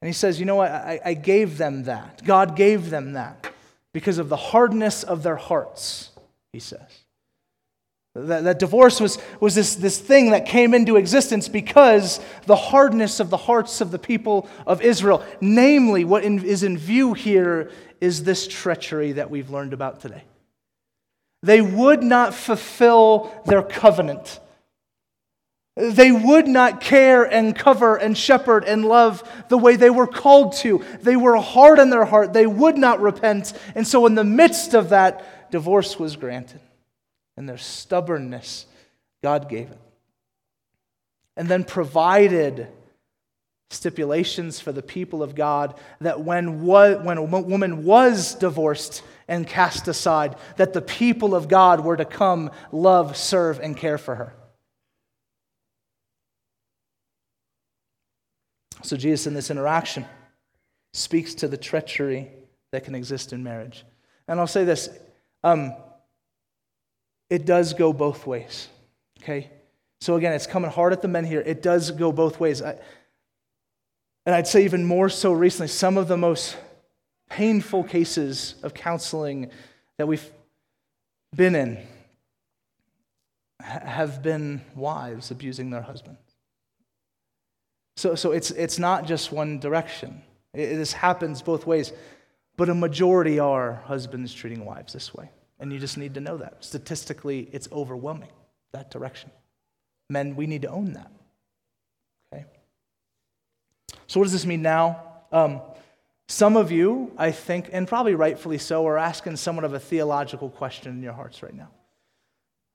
S1: And he says, You know what? I, I gave them that. God gave them that because of the hardness of their hearts, he says. That, that divorce was, was this, this thing that came into existence because the hardness of the hearts of the people of Israel. Namely, what in, is in view here is this treachery that we've learned about today. They would not fulfill their covenant. They would not care and cover and shepherd and love the way they were called to. They were hard in their heart. They would not repent. And so, in the midst of that, divorce was granted. And their stubbornness, God gave it. And then provided stipulations for the people of God that when, when a woman was divorced, and cast aside, that the people of God were to come, love, serve, and care for her. So, Jesus, in this interaction, speaks to the treachery that can exist in marriage. And I'll say this um, it does go both ways, okay? So, again, it's coming hard at the men here. It does go both ways. I, and I'd say even more so recently, some of the most painful cases of counseling that we've been in have been wives abusing their husbands. So, so it's, it's not just one direction. It, this happens both ways. But a majority are husbands treating wives this way. And you just need to know that. Statistically, it's overwhelming, that direction. Men, we need to own that. Okay? So, what does this mean now? Um, some of you, I think, and probably rightfully so, are asking somewhat of a theological question in your hearts right now.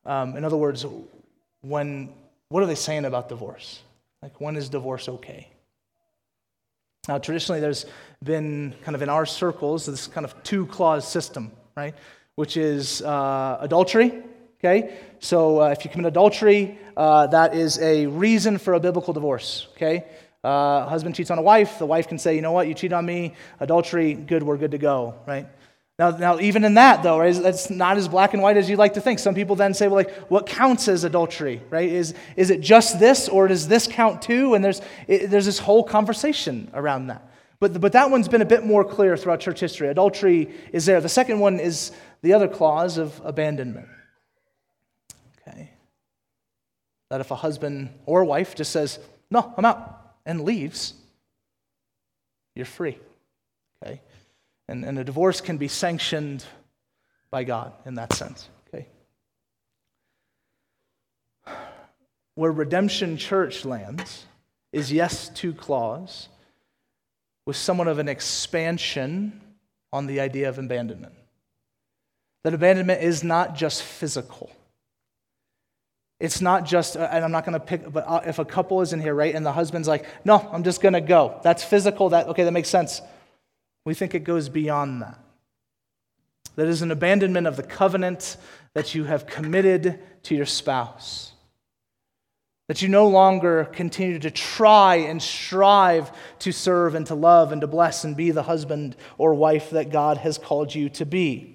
S1: Um, in other words, when what are they saying about divorce? Like, when is divorce okay? Now, traditionally, there's been kind of in our circles this kind of two clause system, right? Which is uh, adultery, okay? So uh, if you commit adultery, uh, that is a reason for a biblical divorce, okay? Uh, husband cheats on a wife, the wife can say, you know what, you cheat on me, adultery, good, we're good to go, right? Now, now even in that, though, right, it's not as black and white as you'd like to think. Some people then say, well, like, what counts as adultery, right? Is, is it just this, or does this count too? And there's, it, there's this whole conversation around that. But, but that one's been a bit more clear throughout church history. Adultery is there. The second one is the other clause of abandonment. Okay. That if a husband or wife just says, no, I'm out, and leaves, you're free. Okay. And, and a divorce can be sanctioned by God in that sense. Okay. Where Redemption Church lands is yes to clause with somewhat of an expansion on the idea of abandonment. That abandonment is not just physical. It's not just, uh, and I'm not going to pick, but uh, if a couple is in here, right, and the husband's like, no, I'm just going to go. That's physical. That, okay, that makes sense. We think it goes beyond that. That is an abandonment of the covenant that you have committed to your spouse. That you no longer continue to try and strive to serve and to love and to bless and be the husband or wife that God has called you to be.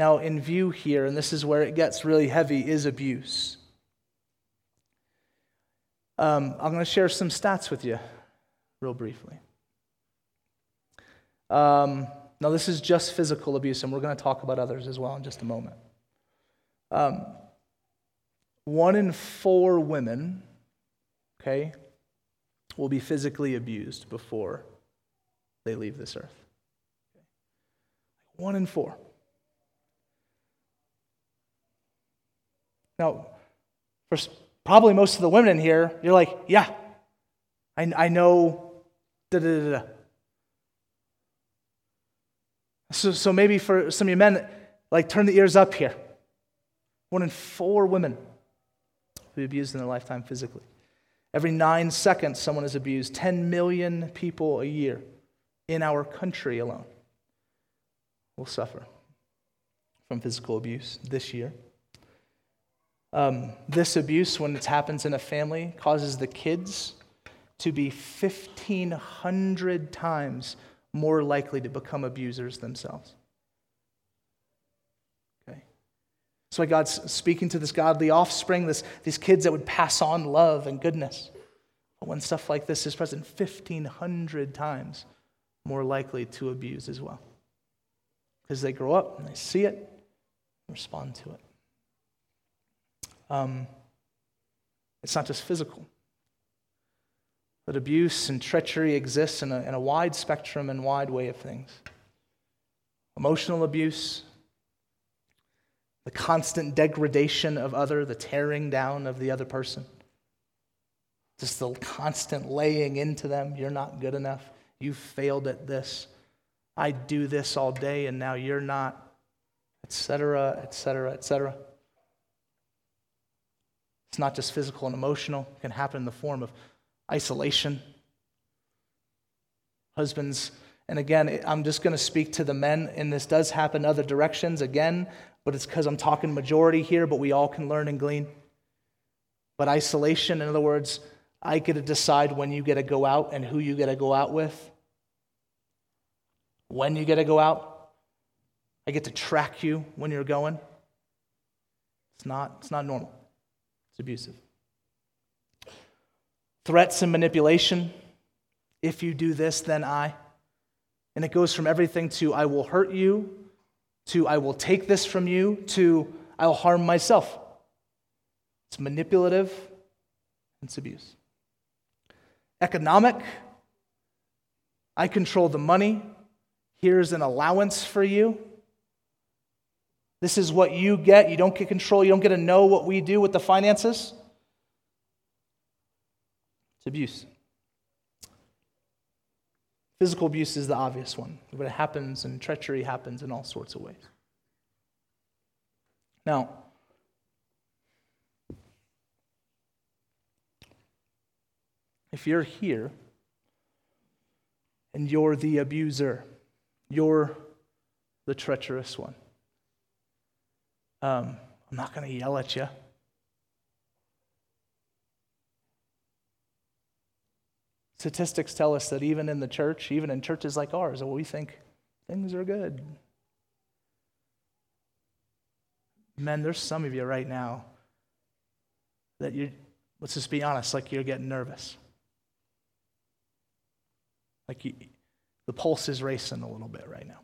S1: Now, in view here, and this is where it gets really heavy, is abuse. Um, I'm going to share some stats with you real briefly. Um, now, this is just physical abuse, and we're going to talk about others as well in just a moment. Um, one in four women, okay, will be physically abused before they leave this earth. One in four. Now, for probably most of the women in here, you're like, yeah, I, I know, da da da. So, so maybe for some of you men, like turn the ears up here. One in four women will be abused in their lifetime physically. Every nine seconds, someone is abused. 10 million people a year in our country alone will suffer from physical abuse this year. Um, this abuse, when it happens in a family, causes the kids to be 1,500 times more likely to become abusers themselves. Okay? So God's speaking to this godly offspring, this, these kids that would pass on love and goodness. But when stuff like this is present, 1,500 times more likely to abuse as well. Because they grow up and they see it and respond to it. Um, it's not just physical that abuse and treachery exists in a, in a wide spectrum and wide way of things. Emotional abuse, the constant degradation of other, the tearing down of the other person, just the constant laying into them, you're not good enough, you failed at this, I do this all day and now you're not, etc., etc., etc. It's not just physical and emotional, it can happen in the form of isolation. Husbands, and again, I'm just going to speak to the men, and this does happen other directions again, but it's because I'm talking majority here, but we all can learn and glean. But isolation, in other words, I get to decide when you get to go out and who you get to go out with, when you get to go out. I get to track you when you're going. It's not, it's not normal, it's abusive threats and manipulation. If you do this, then I. And it goes from everything to I will hurt you, to I will take this from you, to I will harm myself. It's manipulative, it's abuse. Economic, I control the money. Here's an allowance for you. This is what you get. You don't get control. You don't get to know what we do with the finances. It's abuse. Physical abuse is the obvious one, but it happens and treachery happens in all sorts of ways. Now, if you're here and you're the abuser, you're the treacherous one, um, I'm not going to yell at you. Statistics tell us that even in the church, even in churches like ours, we think things are good. Men, there's some of you right now that you, let's just be honest, like you're getting nervous. Like you, the pulse is racing a little bit right now.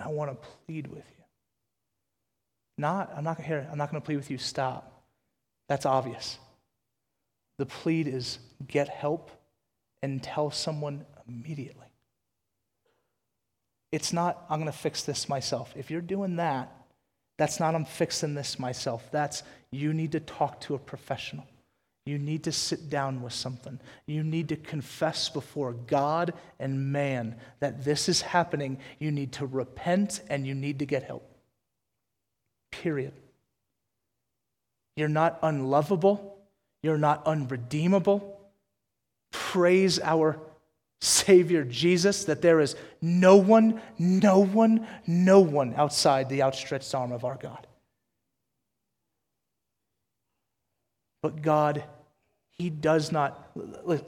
S1: And I want to plead with you. Not, I'm not to I'm not going to plead with you, stop. That's obvious. The plead is get help and tell someone immediately. It's not, I'm going to fix this myself. If you're doing that, that's not, I'm fixing this myself. That's, you need to talk to a professional. You need to sit down with something. You need to confess before God and man that this is happening. You need to repent and you need to get help. Period. You're not unlovable. You're not unredeemable. Praise our Savior Jesus that there is no one, no one, no one outside the outstretched arm of our God. But God, He does not,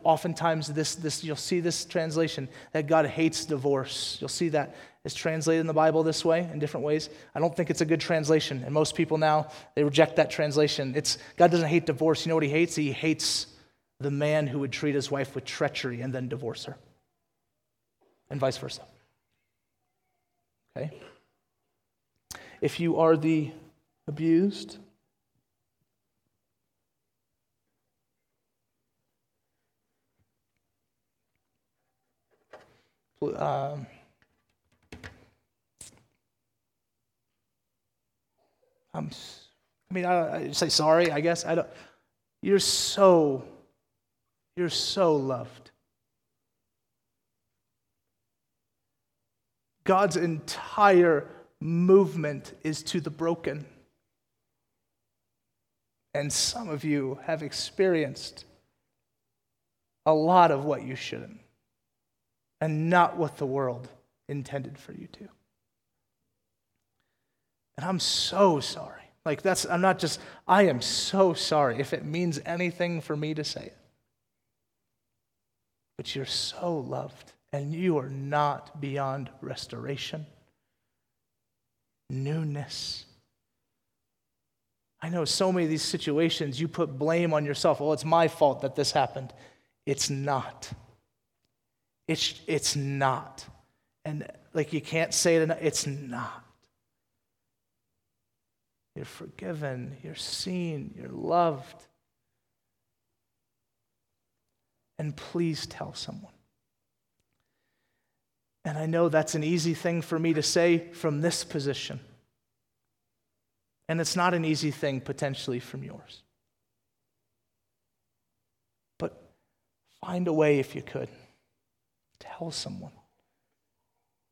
S1: oftentimes this, this you'll see this translation that God hates divorce. You'll see that is translated in the Bible this way in different ways. I don't think it's a good translation. And most people now, they reject that translation. It's God doesn't hate divorce. You know what he hates? He hates the man who would treat his wife with treachery and then divorce her, and vice versa. Okay? If you are the abused, um, I'm, I mean, I, I say sorry, I guess. I don't, you're so you're so loved. God's entire movement is to the broken. And some of you have experienced a lot of what you shouldn't, and not what the world intended for you to. And I'm so sorry. Like, that's, I'm not just, I am so sorry if it means anything for me to say it but you're so loved and you are not beyond restoration, newness. I know so many of these situations you put blame on yourself. Well, it's my fault that this happened. It's not. It's, it's not. And like you can't say it, it's not. You're forgiven, you're seen, you're loved. and please tell someone. And I know that's an easy thing for me to say from this position. And it's not an easy thing potentially from yours. But find a way if you could. Tell someone.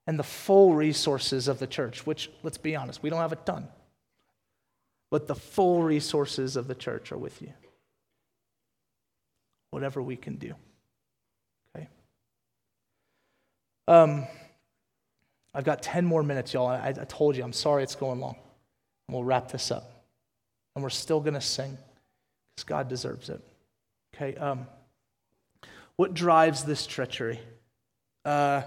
S1: And the full resources of the church, which, let's be honest, we don't have a ton. But the full resources of the church are with you whatever we can do. Okay? Um, I've got 10 more minutes, y'all. I, I told you, I'm sorry it's going long. And we'll wrap this up. And we're still going to sing because God deserves it. Okay? Um, what drives this treachery? Uh,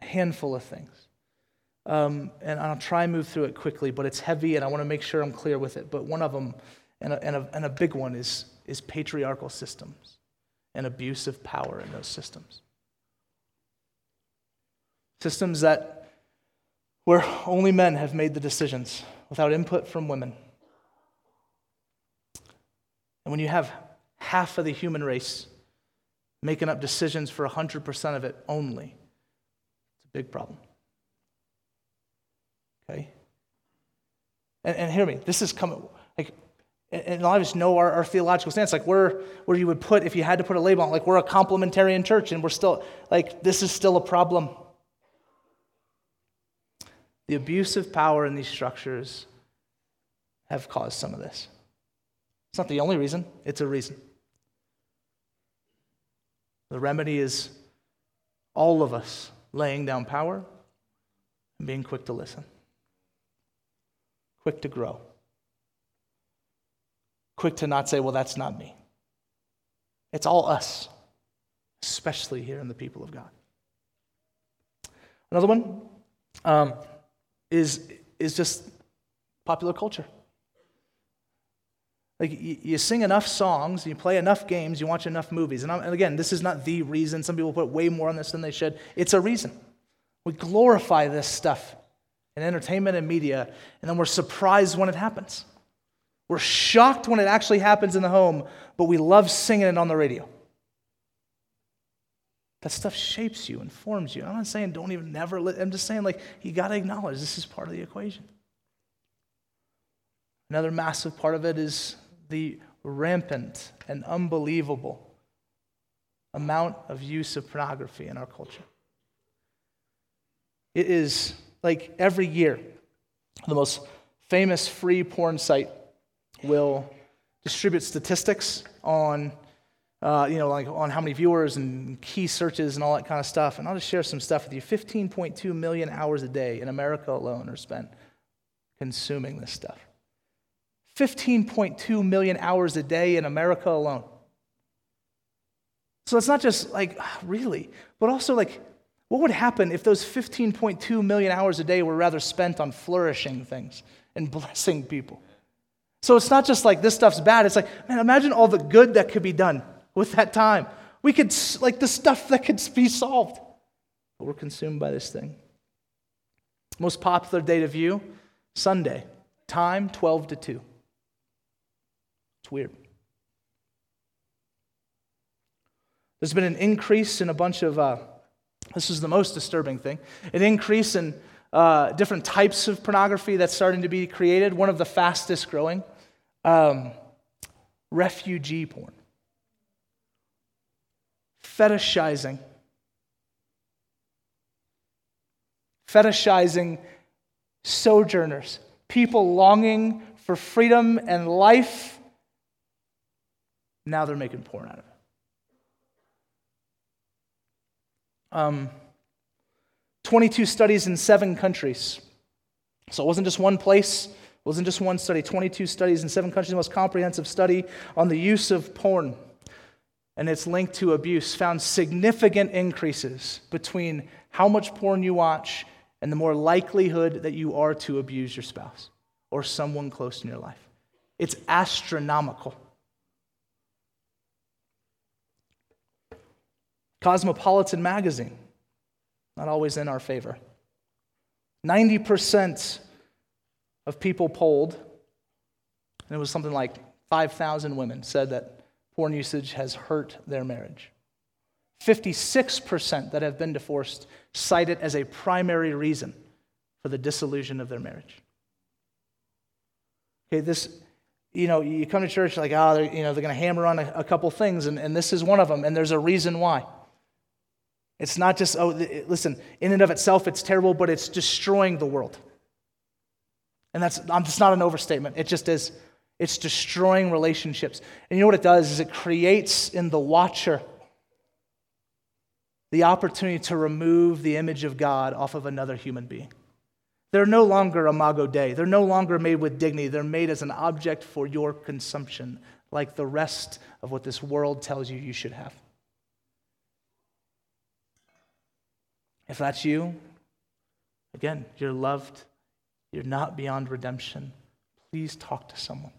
S1: a handful of things. Um, and I'll try and move through it quickly, but it's heavy and I want to make sure I'm clear with it. But one of them and a, and a, and a big one is, is patriarchal systems and abuse of power in those systems. Systems that where only men have made the decisions without input from women. And when you have half of the human race making up decisions for 100% of it only, it's a big problem. Okay? And, and hear me, this is coming, like, and a lot of us know our, our, theological stance, like where, where you would put, if you had to put a label on, like we're a complementarian church and we're still, like this is still a problem. The abuse of power in these structures have caused some of this. It's not the only reason, it's a reason. The remedy is all of us laying down power and being quick to listen, quick to grow, quick to not say, well, that's not me. It's all us, especially here in the people of God. Another one um, is, is just popular culture. Like you, sing enough songs, you play enough games, you watch enough movies. And, and again, this is not the reason. Some people put way more on this than they should. It's a reason. We glorify this stuff in entertainment and media, and then we're surprised when it happens. We're shocked when it actually happens in the home, but we love singing it on the radio. That stuff shapes you informs you. I'm not saying don't even never, li- I'm just saying, like, you got to acknowledge this is part of the equation. Another massive part of it is the rampant and unbelievable amount of use of pornography in our culture. It is like every year, the most famous free porn site will distribute statistics on uh, you know, like on how many viewers and key searches and all that kind of stuff. And I'll just share some stuff with you. 15.2 million hours a day in America alone are spent consuming this stuff. 15.2 million hours a day in America alone. So it's not just like, ah, really, but also like, what would happen if those 15.2 million hours a day were rather spent on flourishing things and (laughs) blessing people? So it's not just like this stuff's bad. It's like, man, imagine all the good that could be done with that time. We could, like, the stuff that could be solved. But we're consumed by this thing. Most popular day to view Sunday. Time 12 to 2. It's weird. There's been an increase in a bunch of, uh, this is the most disturbing thing, an increase in uh, different types of pornography that's starting to be created. One of the fastest growing, um, refugee porn fetishizing. Fetishizing sojourners, people longing for freedom and life. Now they're making porn out of it. Um, 22 studies in seven countries. So it wasn't just one place, it wasn't just one study. 22 studies in seven countries, the most comprehensive study on the use of porn and its link to abuse found significant increases between how much porn you watch and the more likelihood that you are to abuse your spouse or someone close in your life. It's astronomical. Cosmopolitan magazine, not always in our favor. 90% of people polled, and it was something like 5,000 women, said that porn usage has hurt their marriage. 56% that have been divorced cite it as a primary reason for the dissolution of their marriage. Okay, this, you know, you come to church like, oh, you know, they're going to hammer on a, a couple things, and, and this is one of them, and there's a reason why. It's not just, oh, listen, in and of itself, it's terrible, but it's destroying the world. And that's, it's not an overstatement. It just is. It's destroying relationships. And you know what it does is it creates in the watcher the opportunity to remove the image of God off of another human being. They're no longer imago Dei. They're no longer made with dignity. They're made as an object for your consumption, like the rest of what this world tells you you should have. If that's you, again, you're loved. You're not beyond redemption. Please talk to someone.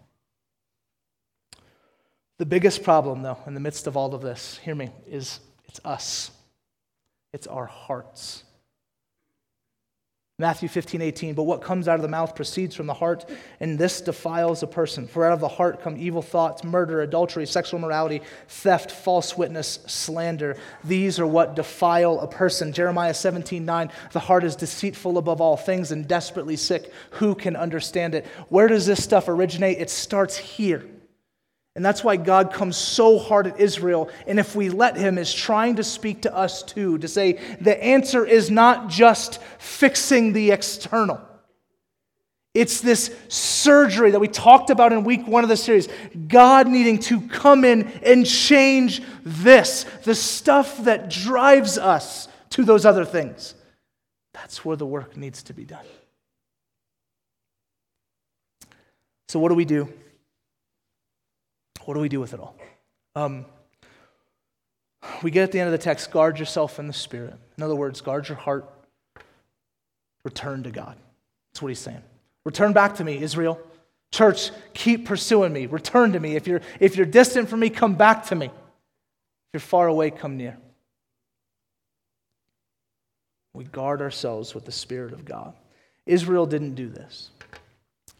S1: The biggest problem, though, in the midst of all of this, hear me, is it's us. It's our hearts. Matthew 15, 18, but what comes out of the mouth proceeds from the heart, and this defiles a person. For out of the heart come evil thoughts, murder, adultery, sexual immorality, theft, false witness, slander. These are what defile a person. Jeremiah 17, 9, the heart is deceitful above all things and desperately sick. Who can understand it? Where does this stuff originate? It starts here. And that's why God comes so hard at Israel. And if we let Him, is trying to speak to us too, to say the answer is not just fixing the external, It's this surgery that we talked about in week one of the series. God needing to come in and change this, the stuff that drives us to those other things. That's where the work needs to be done. So, what do we do? What do we do with it all? Um, we get at the end of the text guard yourself in the Spirit. In other words, guard your heart, return to God. That's what he's saying. Return back to me, Israel. Church, keep pursuing me. Return to me. If you're, if you're distant from me, come back to me. If you're far away, come near. We guard ourselves with the Spirit of God. Israel didn't do this.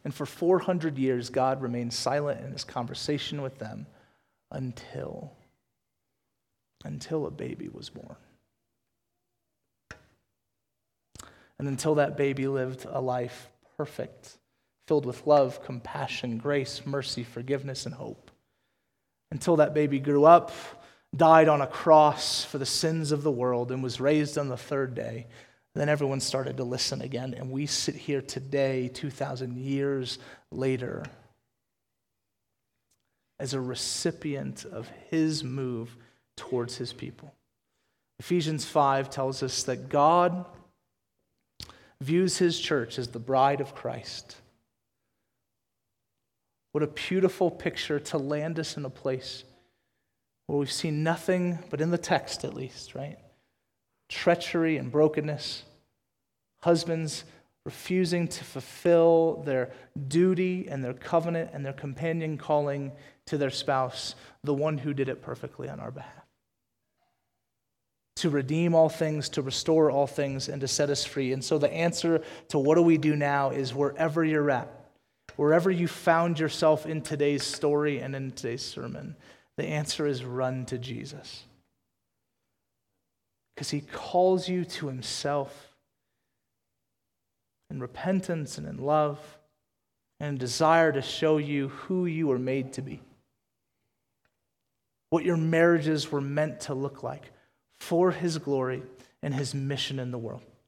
S1: And for 400 years, God remained silent in his conversation with them until, until a baby was born. And until that baby lived a life perfect, filled with love, compassion, grace, mercy, forgiveness, and hope. Until that baby grew up, died on a cross for the sins of the world, and was raised on the third day. Then everyone started to listen again, and we sit here today, 2,000 years later, as a recipient of his move towards his people. Ephesians 5 tells us that God views his church as the bride of Christ. What a beautiful picture to land us in a place where we've seen nothing but in the text, at least, right? Treachery and brokenness, husbands refusing to fulfill their duty and their covenant and their companion calling to their spouse, the one who did it perfectly on our behalf to redeem all things, to restore all things, and to set us free. And so the answer to what do we do now is wherever you're at, wherever you found yourself in today's story and in today's sermon, the answer is run to Jesus. Because he calls you to himself in repentance and in love and desire to show you who you were made to be, what your marriages were meant to look like for his glory and his mission in the world.